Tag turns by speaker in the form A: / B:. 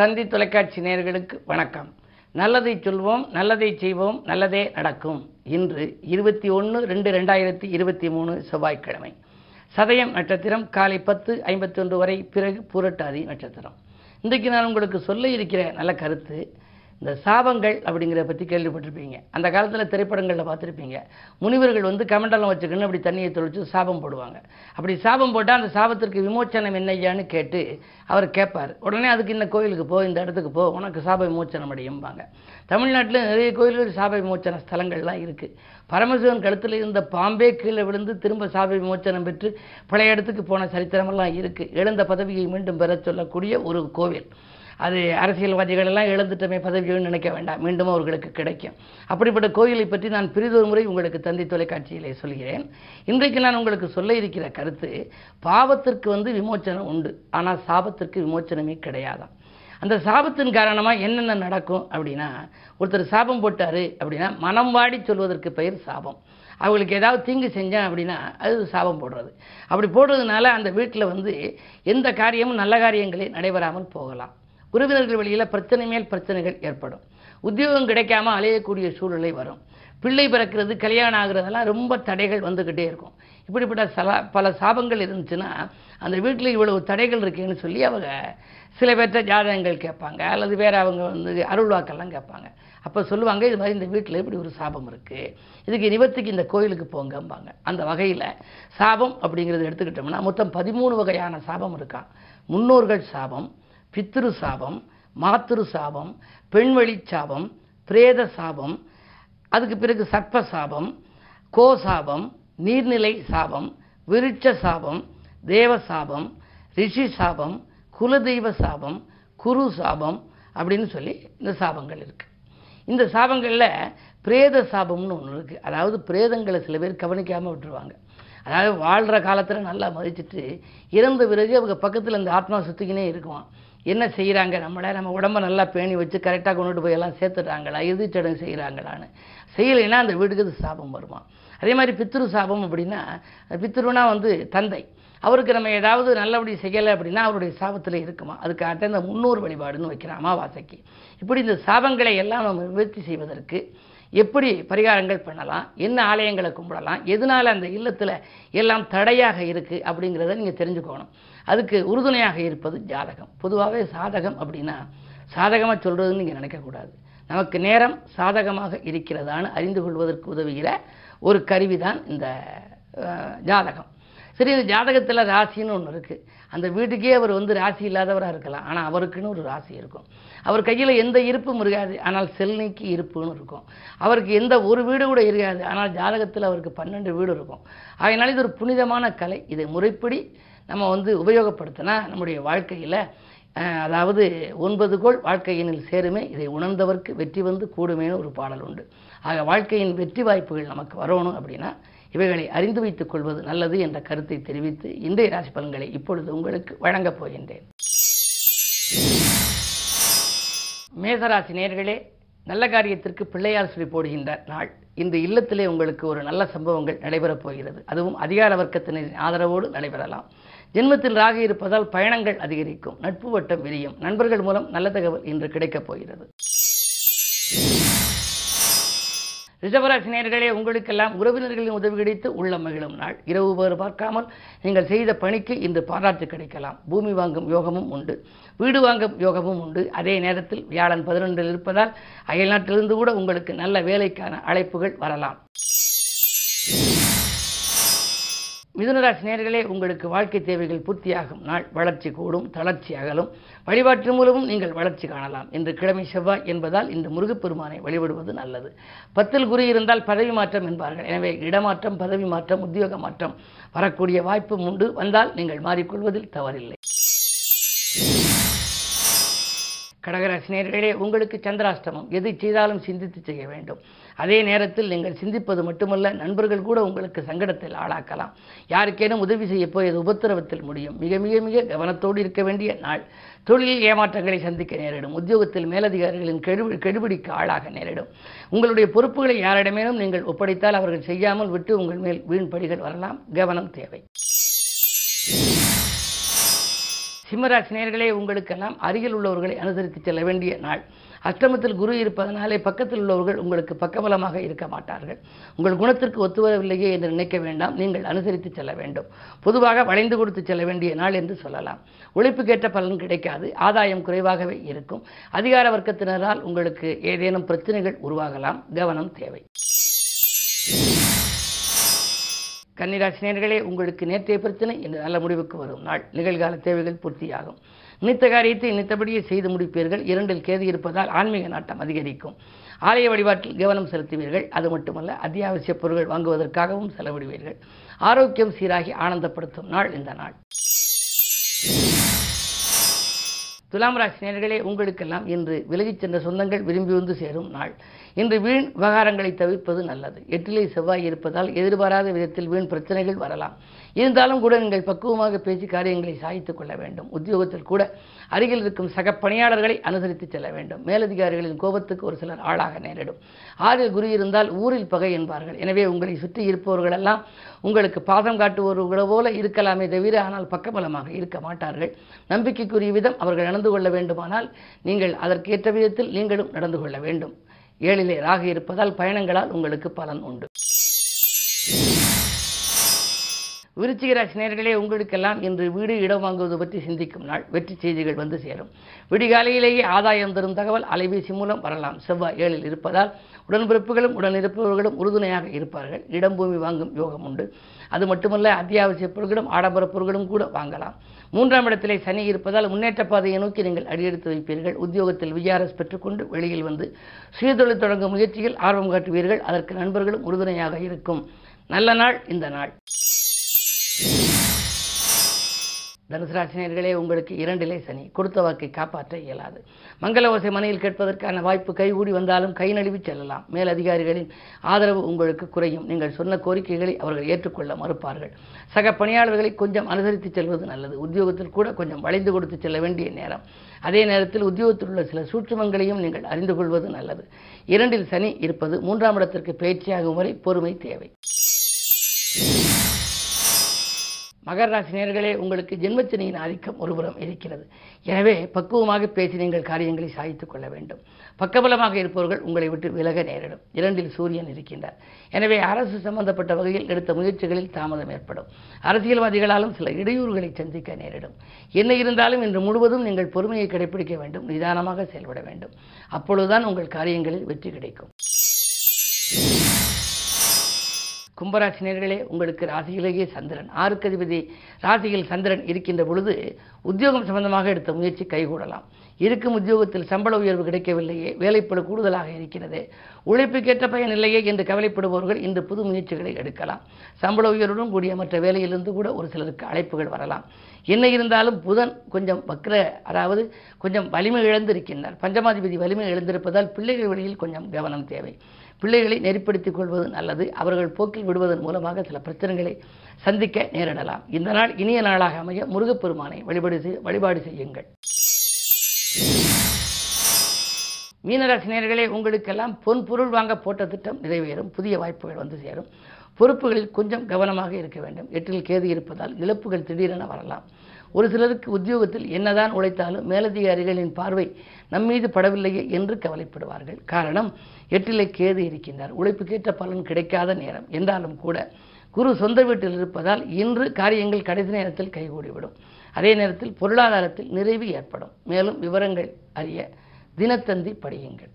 A: தந்தி தொலைக்காட்சி நேயர்களுக்கு வணக்கம். நல்லதை சொல்வோம் நல்லதை செய்வோம் நல்லதே நடக்கும். இன்று இருபத்தி ஒன்று ரெண்டு ரெண்டாயிரத்தி இருபத்தி மூணு செவ்வாய்க்கிழமை. சதயம் நட்சத்திரம் காலை பத்து ஐம்பத்தி ஒன்று வரை பிறகு புரட்டாதி நட்சத்திரம். இன்றைக்கு நான் உங்களுக்கு சொல்ல இருக்கிற நல்ல கருத்து இந்த சாபங்கள் அப்படிங்கிறத பற்றி கேள்விப்பட்டிருப்பீங்க. அந்த காலத்தில் திரைப்படங்களில் பார்த்துருப்பீங்க. முனிவர்கள் வந்து கமண்டலம் வச்சுக்கணும் அப்படி தண்ணியை தொழிச்சு சாபம் போடுவாங்க. அப்படி சாபம் போட்டால் அந்த சாபத்திற்கு விமோச்சனம் என்னையான்னு கேட்டு அவர் கேட்பார். உடனே அதுக்கு இந்த கோயிலுக்கு போ இந்த இடத்துக்கு போ உனக்கு சாப விமோச்சனம் அடையும்பாங்க. தமிழ்நாட்டில் நிறைய கோயில்கள் சாப விமோச்சன ஸ்தலங்கள்லாம் இருக்குது பரமசிவன் கழுத்தில் இருந்த பாம்பே கீழே விழுந்து திரும்ப சாப விமோச்சனம் பெற்று பழைய இடத்துக்கு போன சரித்திரமெல்லாம் இருக்குது எழுந்த பதவியை மீண்டும் பெறச் சொல்லக்கூடிய ஒரு கோவில். அது அரசியல்வாதிகள் எல்லாம் இழந்துட்டமே பதவிகள் நினைக்க வேண்டாம். மீண்டும் அவர்களுக்கு கிடைக்கும். அப்படிப்பட்ட கோயிலை பற்றி நான் பிரிதொரு முறை உங்களுக்கு தந்தி தொலைக்காட்சியிலே சொல்கிறேன். இன்றைக்கு நான் உங்களுக்கு சொல்ல இருக்கிற கருத்து பாவத்திற்கு வந்து விமோச்சனம் உண்டு. ஆனால் சாபத்திற்கு விமோச்சனமே கிடையாதாம். அந்த சாபத்தின் காரணமாக என்னென்ன நடக்கும் அப்படின்னா ஒருத்தர் சாபம் போட்டார் அப்படின்னா மனம் வாடி சொல்வதற்கு பெயர் சாபம். அவங்களுக்கு ஏதாவது தீங்கு செஞ்சேன் அப்படின்னா அது சாபம் போடுறது. அப்படி போடுறதுனால அந்த வீட்டில் வந்து எந்த காரியமும் நல்ல காரியங்களே நடைபெறாமல் போகலாம். உறவினர்கள் வழியில் பிரச்சனை மேல் பிரச்சனைகள் ஏற்படும். உத்தியோகம் கிடைக்காம அலையக்கூடிய சூழ்நிலை வரும். பிள்ளை பிறக்கிறது கல்யாணம் ஆகுறதெல்லாம் ரொம்ப தடைகள் வந்துக்கிட்டே இருக்கும். இப்படிப்பட்ட சலா பல சாபங்கள் இருந்துச்சுன்னா அந்த வீட்டில் இவ்வளவு தடைகள் இருக்கேன்னு சொல்லி அவங்க சில பேர்த்த ஜாதகங்கள் கேட்பாங்க. அல்லது வேறு அவங்க வந்து அருள்வாக்கெல்லாம் கேட்பாங்க. அப்போ சொல்லுவாங்க இது மாதிரி இந்த வீட்டில் இப்படி ஒரு சாபம் இருக்குது இதுக்கு நிவர்த்திக்கு இந்த கோயிலுக்கு போங்கம்பாங்க. அந்த வகையில் சாபம் அப்படிங்கிறது எடுத்துக்கிட்டோம்னா மொத்தம் பதிமூணு வகையான சாபம் இருக்கான் முன்னோர்கள் சாபம் பித்ரு சாபம் மாத்திரு சாபம் பெண்வழி சாபம் பிரேத சாபம் அதுக்கு பிறகு சர்ப்ப சாபம் கோ சாபம் நீர்நிலை சாபம் விருட்ச சாபம் தேவ சாபம் ரிஷி சாபம் குலதெய்வ சாபம் குரு சாபம் அப்படின்னு சொல்லி இந்த சாபங்கள் இருக்குது இந்த சாபங்களில் பிரேத சாபம்னு ஒன்று இருக்குது அதாவது பிரேதங்களை சில பேர் கவனிக்காமல் விட்டுருவாங்க. அதாவது வாழ்கிற காலத்தில் நல்லா மதிச்சுட்டு இறந்த பிறகு அவங்க பக்கத்தில் இந்த ஆத்மா சுற்றிக்கினே இருக்குவான். என்ன செய்கிறாங்க நம்மளை நம்ம உடம்ப நல்லா பேணி வச்சு கரெக்டாக கொண்டுட்டு போய் எல்லாம் சேர்த்துட்டாங்களா இறுதிச்சடங்கு செய்கிறாங்களான்னு செய்யலைன்னா அந்த வீட்டுக்கு அது சாபம் வருமா? அதே மாதிரி பித்ரு சாபம் அப்படின்னா பித்ருனா வந்து தந்தை. அவருக்கு நம்ம ஏதாவது நல்லபடி செய்யலை அப்படின்னா அவருடைய சாபத்தில் இருக்குமா? அதுக்காக இந்த முன்னோர் வழிபாடுன்னு வைக்கிறோம் அமாவாசைக்கு. இப்படி இந்த சாபங்களை எல்லாம் நம்ம நிவர்த்தி செய்வதற்கு எப்படி பரிகாரங்கள் பண்ணலாம்? என்ன ஆலயங்களை கும்பிடலாம்? எதனால் அந்த இல்லத்தில் எல்லாம் தடையாக இருக்குது அப்படிங்கிறத நீங்கள் தெரிஞ்சுக்கணும். அதுக்கு உறுதுணையாக இருப்பது ஜாதகம். பொதுவாகவே சாதகம் அப்படின்னா சாதகமாக சொல்கிறதுன்னு நீங்கள் நினைக்கக்கூடாது. நமக்கு நேரம் சாதகமாக இருக்கிறதான்னு அறிந்து கொள்வதற்கு உதவுகிற ஒரு கருவி தான் இந்த ஜாதகம். சரி இந்த ஜாதகத்தில் ராசின்னு ஒன்று இருக்குது அந்த வீட்டுக்கே அவர் வந்து ராசி இல்லாதவராக இருக்கலாம். ஆனால் அவருக்குன்னு ஒரு ராசி இருக்கும். அவர் கையில் எந்த இருப்பும் இருக்காது. ஆனால் செல்னிக்கு இருப்புன்னு இருக்கும். அவருக்கு எந்த ஒரு வீடு கூட இருக்காது. ஆனால் ஜாதகத்தில் அவருக்கு பன்னெண்டு வீடு இருக்கும். அதனால் இது ஒரு புனிதமான கலை. இதை முறைப்படி நம்ம வந்து உபயோகப்படுத்தினா நம்முடைய வாழ்க்கையில் அதாவது ஒன்பது கோள் வாழ்க்கையினில் சேருமே. இதை உணர்ந்தவர்க்கு வெற்றி வந்து கூடுமேனு ஒரு பாடல் உண்டு. ஆக வாழ்க்கையின் வெற்றி வாய்ப்புகள் நமக்கு வரணும் அப்படின்னா இவைகளை அறிந்து வைத்துக் கொள்வது நல்லது என்ற கருத்தை தெரிவித்து இன்றைய ராசி பலன்களை இப்பொழுது உங்களுக்கு வழங்கப் போகின்றேன். மேசராசி நேர்களே நல்ல காரியத்திற்கு பிள்ளையார் சொல்லி போடுகின்ற நாள். இந்த இல்லத்திலே உங்களுக்கு ஒரு நல்ல சம்பவங்கள் நடைபெறப் போகிறது. அதுவும் அதிகார வர்க்கத்தினரின் ஆதரவோடு நடைபெறலாம். ஜென்மத்தில் ராக இருப்பதால் பயணங்கள் அதிகரிக்கும். நட்பு வட்டம் விரியும். நண்பர்கள் மூலம் நல்ல தகவல் இன்று கிடைக்கப் போகிறது. ரிஷபராசினியர்களே உங்களுக்கெல்லாம் உறவினர்களின் உதவி கிடைத்து உள்ள மகிழும் நாள். இரவு வேறு பார்க்காமல் நீங்கள் செய்த பணிக்கு இன்று பாராட்டு கிடைக்கலாம். பூமி வாங்கும் யோகமும் உண்டு. வீடு வாங்கும் யோகமும் உண்டு. அதே நேரத்தில் வியாழன் பதினொன்றில் இருப்பதால் அயல்நாட்டிலிருந்து கூட உங்களுக்கு நல்ல வேலைக்கான அழைப்புகள் வரலாம். மிதுனராசி நேர்களே உங்களுக்கு வாழ்க்கை தேவைகள் பூர்த்தியாகும். நாள் வளர்ச்சி கூடும் தளர்ச்சி அகலும். வழிபாட்டு மூலமும் நீங்கள் வளர்ச்சி காணலாம். இன்று கிழமை செவ்வாய் என்பதால் இந்த முருகப்பெருமானை வழிபடுவது நல்லது. பத்தில் குறி இருந்தால் பதவி மாற்றம் என்பார்கள். எனவே இடமாற்றம் பதவி மாற்றம் உத்தியோக மாற்றம் வரக்கூடிய வாய்ப்பு உண்டு. வந்தால் நீங்கள் மாறிக்கொள்வதில் தவறில்லை. கடகராசினியர்களே உங்களுக்கு சந்திராஷ்டமம். எது செய்தாலும் சிந்தித்து செய்ய வேண்டும். அதே நேரத்தில் நீங்கள் சிந்திப்பது மட்டுமல்ல நண்பர்கள் கூட உங்களுக்கு சங்கடத்தில் ஆளாக்கலாம். யாருக்கேனும் உதவி செய்ய போய் அது உபத்திரவத்தில் முடியும். மிக மிக மிக கவனத்தோடு இருக்க வேண்டிய நாள். தொழிலில் ஏமாற்றங்களை சந்திக்க நேரிடும். உத்தியோகத்தில் மேலதிகாரிகளின் கெடு கெடுபிடிக்கு ஆளாக நேரிடும். உங்களுடைய பொறுப்புகளை யாரிடமேனும் நீங்கள் ஒப்படைத்தால் அவர்கள் செய்யாமல் விட்டு உங்கள் மேல் வீண் படிகள் வரலாம். கவனம் தேவை. சிம்மராசி நேர்களே உங்களுக்கெல்லாம் அருகில் உள்ளவர்களை அனுசரித்து செல்ல வேண்டிய நாள். அஷ்டமத்தில் குரு இருப்பதனாலே பக்கத்தில் உள்ளவர்கள் உங்களுக்கு பக்கபலமாக இருக்க மாட்டார்கள். உங்கள் குணத்திற்கு ஒத்துவரவில்லையே என்று நினைக்க வேண்டாம். நீங்கள் அனுசரித்து செல்ல வேண்டும். பொதுவாக வளைந்து கொடுத்து செல்ல வேண்டிய நாள் என்று சொல்லலாம். உழைப்புக்கேற்ற பலன் கிடைக்காது. ஆதாயம் குறைவாகவே இருக்கும். அதிகார வர்க்கத்தினரால் உங்களுக்கு ஏதேனும் பிரச்சனைகள் உருவாகலாம். கவனம் தேவை. கன்னிராசினியர்களே உங்களுக்கு நேற்றைய பிரச்சனை இன்று நல்ல முடிவுக்கு வரும் நாள். நிகழ்கால தேவைகள் பூர்த்தியாகும். நினைத்த காரியத்தை நினைத்தபடியே செய்து முடிப்பீர்கள். இரண்டில் கேது இருப்பதால் ஆன்மீக நாட்டம் அதிகரிக்கும். ஆலய வழிபாட்டில் கவனம் செலுத்துவீர்கள். அது மட்டுமல்ல அத்தியாவசிய பொருட்கள் வாங்குவதற்காகவும் செலவிடுவீர்கள். ஆரோக்கியம் சீராகி ஆனந்தப்படுத்தும் நாள் இந்த நாள். துலாம் ராசி நேர்களே உங்களுக்கெல்லாம் இன்று விலகிச் சென்ற சொந்தங்கள் விரும்பி வந்து சேரும் நாள். இன்று வீண் விவகாரங்களை தவிர்ப்பது நல்லது. எட்டிலே செவ்வாய் இருப்பதால் எதிர்பாராத விதத்தில் வீண் பிரச்சனைகள் வரலாம். இருந்தாலும் கூட நீங்கள் பக்குவமாக பேசி காரியங்களை சாய்த்து கொள்ள வேண்டும். உத்தியோகத்தில் கூட அருகில் இருக்கும் சக பணியாளர்களை அனுசரித்து செல்ல வேண்டும். மேலதிகாரிகளின் கோபத்துக்கு ஒரு சிலர் ஆளாக நேரிடும். ஆறில் குரு இருந்தால் ஊரில் பகை என்பார்கள். எனவே உங்களை சுற்றி இருப்பவர்களெல்லாம் உங்களுக்கு பாதம் காட்டுபவர்களோ போல இருக்கலாமே தவிர ஆனால் பக்கபலமாக இருக்க மாட்டார்கள். நம்பிக்கைக்குரிய விதம் அவர்கள் நடந்து கொள்ள வேண்டுமானால் நீங்கள் அதற்கேற்ற விதத்தில் நீங்களும் நடந்து கொள்ள வேண்டும். ஏழிலே ராகு இருப்பதால் பயணங்களால் உங்களுக்கு பலன் உண்டு. விருச்சிக ராசி உங்களுக்கெல்லாம் இன்று வீடு இடம் வாங்குவது பற்றி சிந்திக்கும் நாள். வெற்றி செய்திகள் வந்து சேரும். விடிகாலையிலேயே ஆதாயம் தரும் தகவல் அலைபேசி மூலம் வரலாம். செவ்வாய் ஏழில் இருப்பதால் உடன்பிறப்புகளும் உடனிருப்பவர்களும் உறுதுணையாக இருப்பார்கள். இடம் பூமி வாங்கும் யோகம் உண்டு. அது மட்டுமல்ல அத்தியாவசிய பொருட்களும் ஆடம்பர பொருட்களும் கூட வாங்கலாம். மூன்றாம் இடத்திலே சனி இருப்பதால் முன்னேற்ற பாதையை நோக்கி நீங்கள் அடியெடுத்து வைப்பீர்கள். உத்தியோகத்தில் விஆர்எஸ் பெற்றுக்கொண்டு வெளியில் வந்து சுயதொழில் தொடங்கும் முயற்சியில் ஆர்வம் காட்டுவீர்கள். அதற்கு நண்பர்களும் உறுதுணையாக இருக்கும். நல்ல நாள் இந்த நாள். தனுசு ராசினியர்களே உங்களுக்கு இரண்டிலே சனி. கொடுத்த வாக்கை காப்பாற்ற இயலாது. மங்கள ஓசை மனையில் கேட்பதற்கான வாய்ப்பு கைகூடி வந்தாலும் கை நழுவி செல்லலாம். மேலதிகாரிகளின் ஆதரவு உங்களுக்கு குறையும். நீங்கள் சொன்ன கோரிக்கைகளை அவர்கள் ஏற்றுக்கொள்ள மறுப்பார்கள். சக பணியாளர்களை கொஞ்சம் அனுசரித்து செல்வது நல்லது. உத்தியோகத்தில் கூட கொஞ்சம் வளைந்து கொடுத்து செல்ல வேண்டிய நேரம். அதே நேரத்தில் உத்தியோகத்தில் உள்ள சில சூட்சமங்களையும் நீங்கள் அறிந்து கொள்வது நல்லது. இரண்டில் சனி இருப்பது மூன்றாம் இடத்திற்கு பயிற்சியாகும் வரை பொறுமை தேவை. மகர ராசி நேர்களே உங்களுக்கு ஜென்மச்சனியின் ஆதிக்கம் ஒருபுறம் இருக்கிறது. எனவே பக்குவமாக பேசி நீங்கள் காரியங்களை சாதித்துக் கொள்ள வேண்டும். பக்கபலமாக இருப்பவர்கள் உங்களை விட்டு விலக நேரிடும். இரண்டில் சூரியன் இருக்கின்றார். எனவே அரசு சம்பந்தப்பட்ட வகையில் எடுத்த முயற்சிகளில் தாமதம் ஏற்படும். அரசியல்வாதிகளாலும் சில இடையூறுகளை சந்திக்க நேரிடும். என்ன இருந்தாலும் இன்று முழுவதும் நீங்கள் பொறுமையை கடைபிடிக்க வேண்டும். நிதானமாக செயல்பட வேண்டும். அப்பொழுதுதான் உங்கள் காரியங்களில் வெற்றி கிடைக்கும். கும்பராசினியர்களே உங்களுக்கு ராசியிலேயே சந்திரன். ஆறுக்கு அதிபதி ராசியில் சந்திரன் இருக்கின்ற பொழுது உத்தியோகம் சம்பந்தமாக எடுத்த முயற்சி கைகூடலாம். இருக்கும் உத்தியோகத்தில் சம்பள உயர்வு கிடைக்கவில்லையே வேலைப்பழு கூடுதலாக இருக்கிறது. உழைப்புக்கேற்ற பயன் இல்லையே என்று கவலைப்படுபவர்கள் இந்த புது முயற்சிகளை எடுக்கலாம். சம்பள உயர்வுடன் கூடிய மற்ற வேலையிலிருந்து கூட ஒரு சிலருக்கு அழைப்புகள் வரலாம். என்ன இருந்தாலும் புதன் கொஞ்சம் வக்ர அதாவது கொஞ்சம் வலிமை இழந்திருக்கின்றார். பஞ்சமாதிபதி வலிமை இழந்திருப்பதால் பிள்ளைகள் வழியில் கொஞ்சம் கவனம் தேவை. பிள்ளைகளை நெறிப்படுத்திக் கொள்வது நல்லது. அவர்கள் போக்கில் விடுவதன் மூலமாக சில பிரச்சனைகளை சந்திக்க நேரிடலாம். இந்த நாள் இனிய நாளாக அமைய முருகப்பெருமானை வழிபாடு செய் வழிபாடு செய்யுங்கள். மீனராசினியர்களே உங்களுக்கெல்லாம் பொன் பொருள் வாங்க போட்ட திட்டம் நிறைவேறும் புதிய வாய்ப்புகள் வந்து சேரும். பொறுப்புகளில் கொஞ்சம் கவனமாக இருக்க வேண்டும். எட்டில் கேது இருப்பதால் இழப்புகள் திடீரென வரலாம். ஒரு சிலருக்கு உத்தியோகத்தில் என்னதான் உழைத்தாலும் மேலதிகாரிகளின் பார்வை நம்மீது படவில்லையே என்று கவலைப்படுவார்கள். காரணம் எட்டிலே கேது இருக்கின்றார். உழைப்புக்கேற்ற பலன் கிடைக்காத நேரம். என்றாலும் கூட குரு சொந்த வீட்டில் இருப்பதால் இன்று காரியங்கள் கடைசி நேரத்தில் கைகூடிவிடும். அதே நேரத்தில் பொருளாதாரத்தில் நிறைவு ஏற்படும். மேலும் விவரங்கள் அறிய தினத்தந்தி படியுங்கள்.